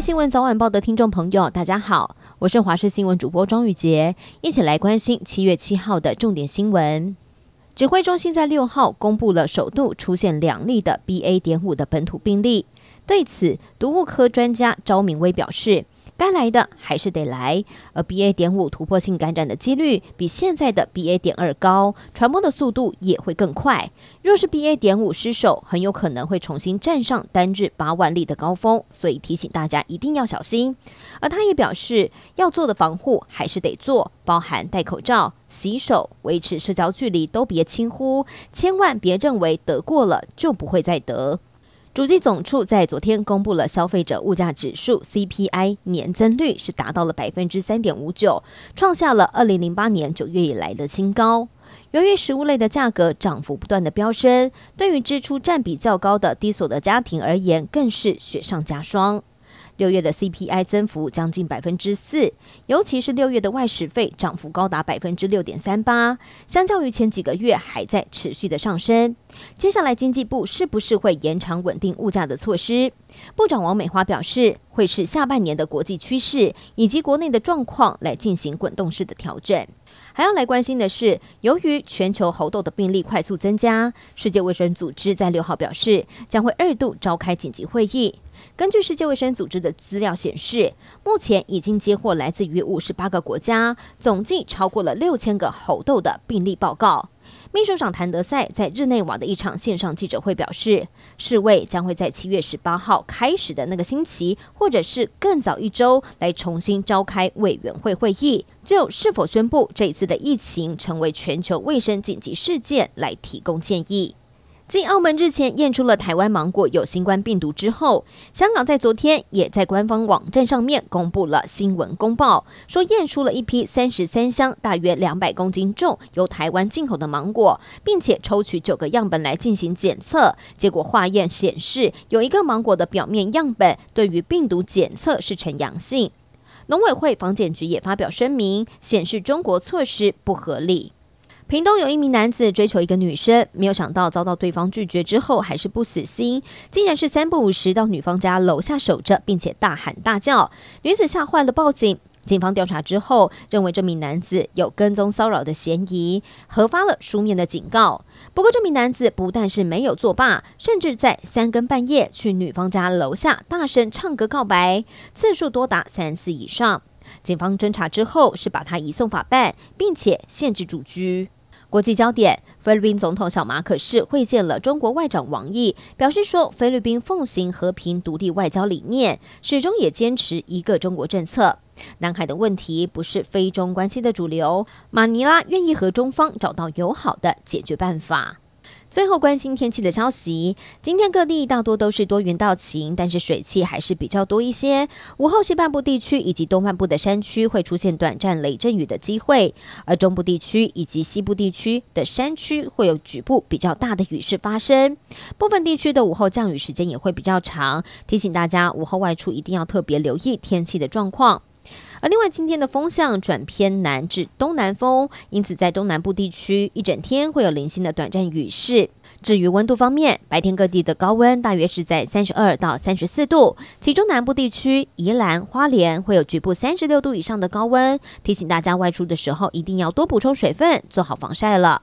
新闻早晚报的听众朋友，大家好，我是华视新闻主播庄宇杰，一起来关心七月七号的重点新闻。指挥中心在六号公布了首度出现两例的 BA. 点五的本土病例，对此，毒物科专家招明威表示。该来的还是得来，而 BA. 点五突破性感染的几率比现在的 BA. 点二高，传播的速度也会更快。若是 BA. 点五失守，很有可能会重新站上单日八万例的高峰，所以提醒大家一定要小心。而他也表示，要做的防护还是得做，包含戴口罩、洗手、维持社交距离，都别轻忽，千万别认为得过了就不会再得。主机总处在昨天公布了消费者物价指数 CPI 年增率是达到了百分之三点五九，创下了二零零八年九月以来的新高。由于食物类的价格涨幅不断的飙升，对于支出占比较高的低所得家庭而言，更是雪上加霜。六月的 CPI 增幅将近百分之四，尤其是六月的外食费涨幅高达百分之六点三八，相较于前几个月还在持续的上升。接下来经济部是不是会延长稳定物价的措施？部长王美花表示，会是下半年的国际趋势以及国内的状况来进行滚动式的调整。还要来关心的是，由于全球猴痘的病例快速增加，世界卫生组织在六号表示，将会二度召开紧急会议。根据世界卫生组织的资料显示，目前已经接获来自于五十八个国家，总计超过了六千个猴痘的病例报告。秘书长谭德赛在日内瓦的一场线上记者会表示，世卫将会在七月十八号开始的那个星期，或者是更早一周，来重新召开委员会会议，就是否宣布这一次的疫情成为全球卫生紧急事件来提供建议。继澳门日前验出了台湾芒果有新冠病毒之后，香港在昨天也在官方网站上面公布了新闻公报，说验出了一批三十三箱、大约两百公斤重由台湾进口的芒果，并且抽取九个样本来进行检测，结果化验显示有一个芒果的表面样本对于病毒检测是呈阳性。农委会防检局也发表声明，显示中国措施不合理。屏东有一名男子追求一个女生，没有想到遭到对方拒绝之后，还是不死心，竟然是三不五时到女方家楼下守着，并且大喊大叫。女子吓坏了，报警。警方调查之后，认为这名男子有跟踪骚扰的嫌疑，核发了书面的警告。不过，这名男子不但是没有作罢，甚至在三更半夜去女方家楼下大声唱歌告白，次数多达三次以上。警方侦查之后，是把他移送法办，并且限制住居。国际焦点：菲律宾总统小马可是会见了中国外长王毅，表示说菲律宾奉行和平独立外交理念，始终也坚持一个中国政策。南海的问题不是非中关系的主流，马尼拉愿意和中方找到友好的解决办法。最后关心天气的消息，今天各地大多都是多云到晴，但是水汽还是比较多一些。午后西半部地区以及东半部的山区会出现短暂雷阵雨的机会，而中部地区以及西部地区的山区会有局部比较大的雨势发生。部分地区的午后降雨时间也会比较长，提醒大家午后外出一定要特别留意天气的状况。而另外，今天的风向转偏南至东南风，因此在东南部地区一整天会有零星的短暂雨势。至于温度方面，白天各地的高温大约是在三十二到三十四度，其中南部地区宜兰花莲会有局部三十六度以上的高温。提醒大家外出的时候一定要多补充水分，做好防晒了。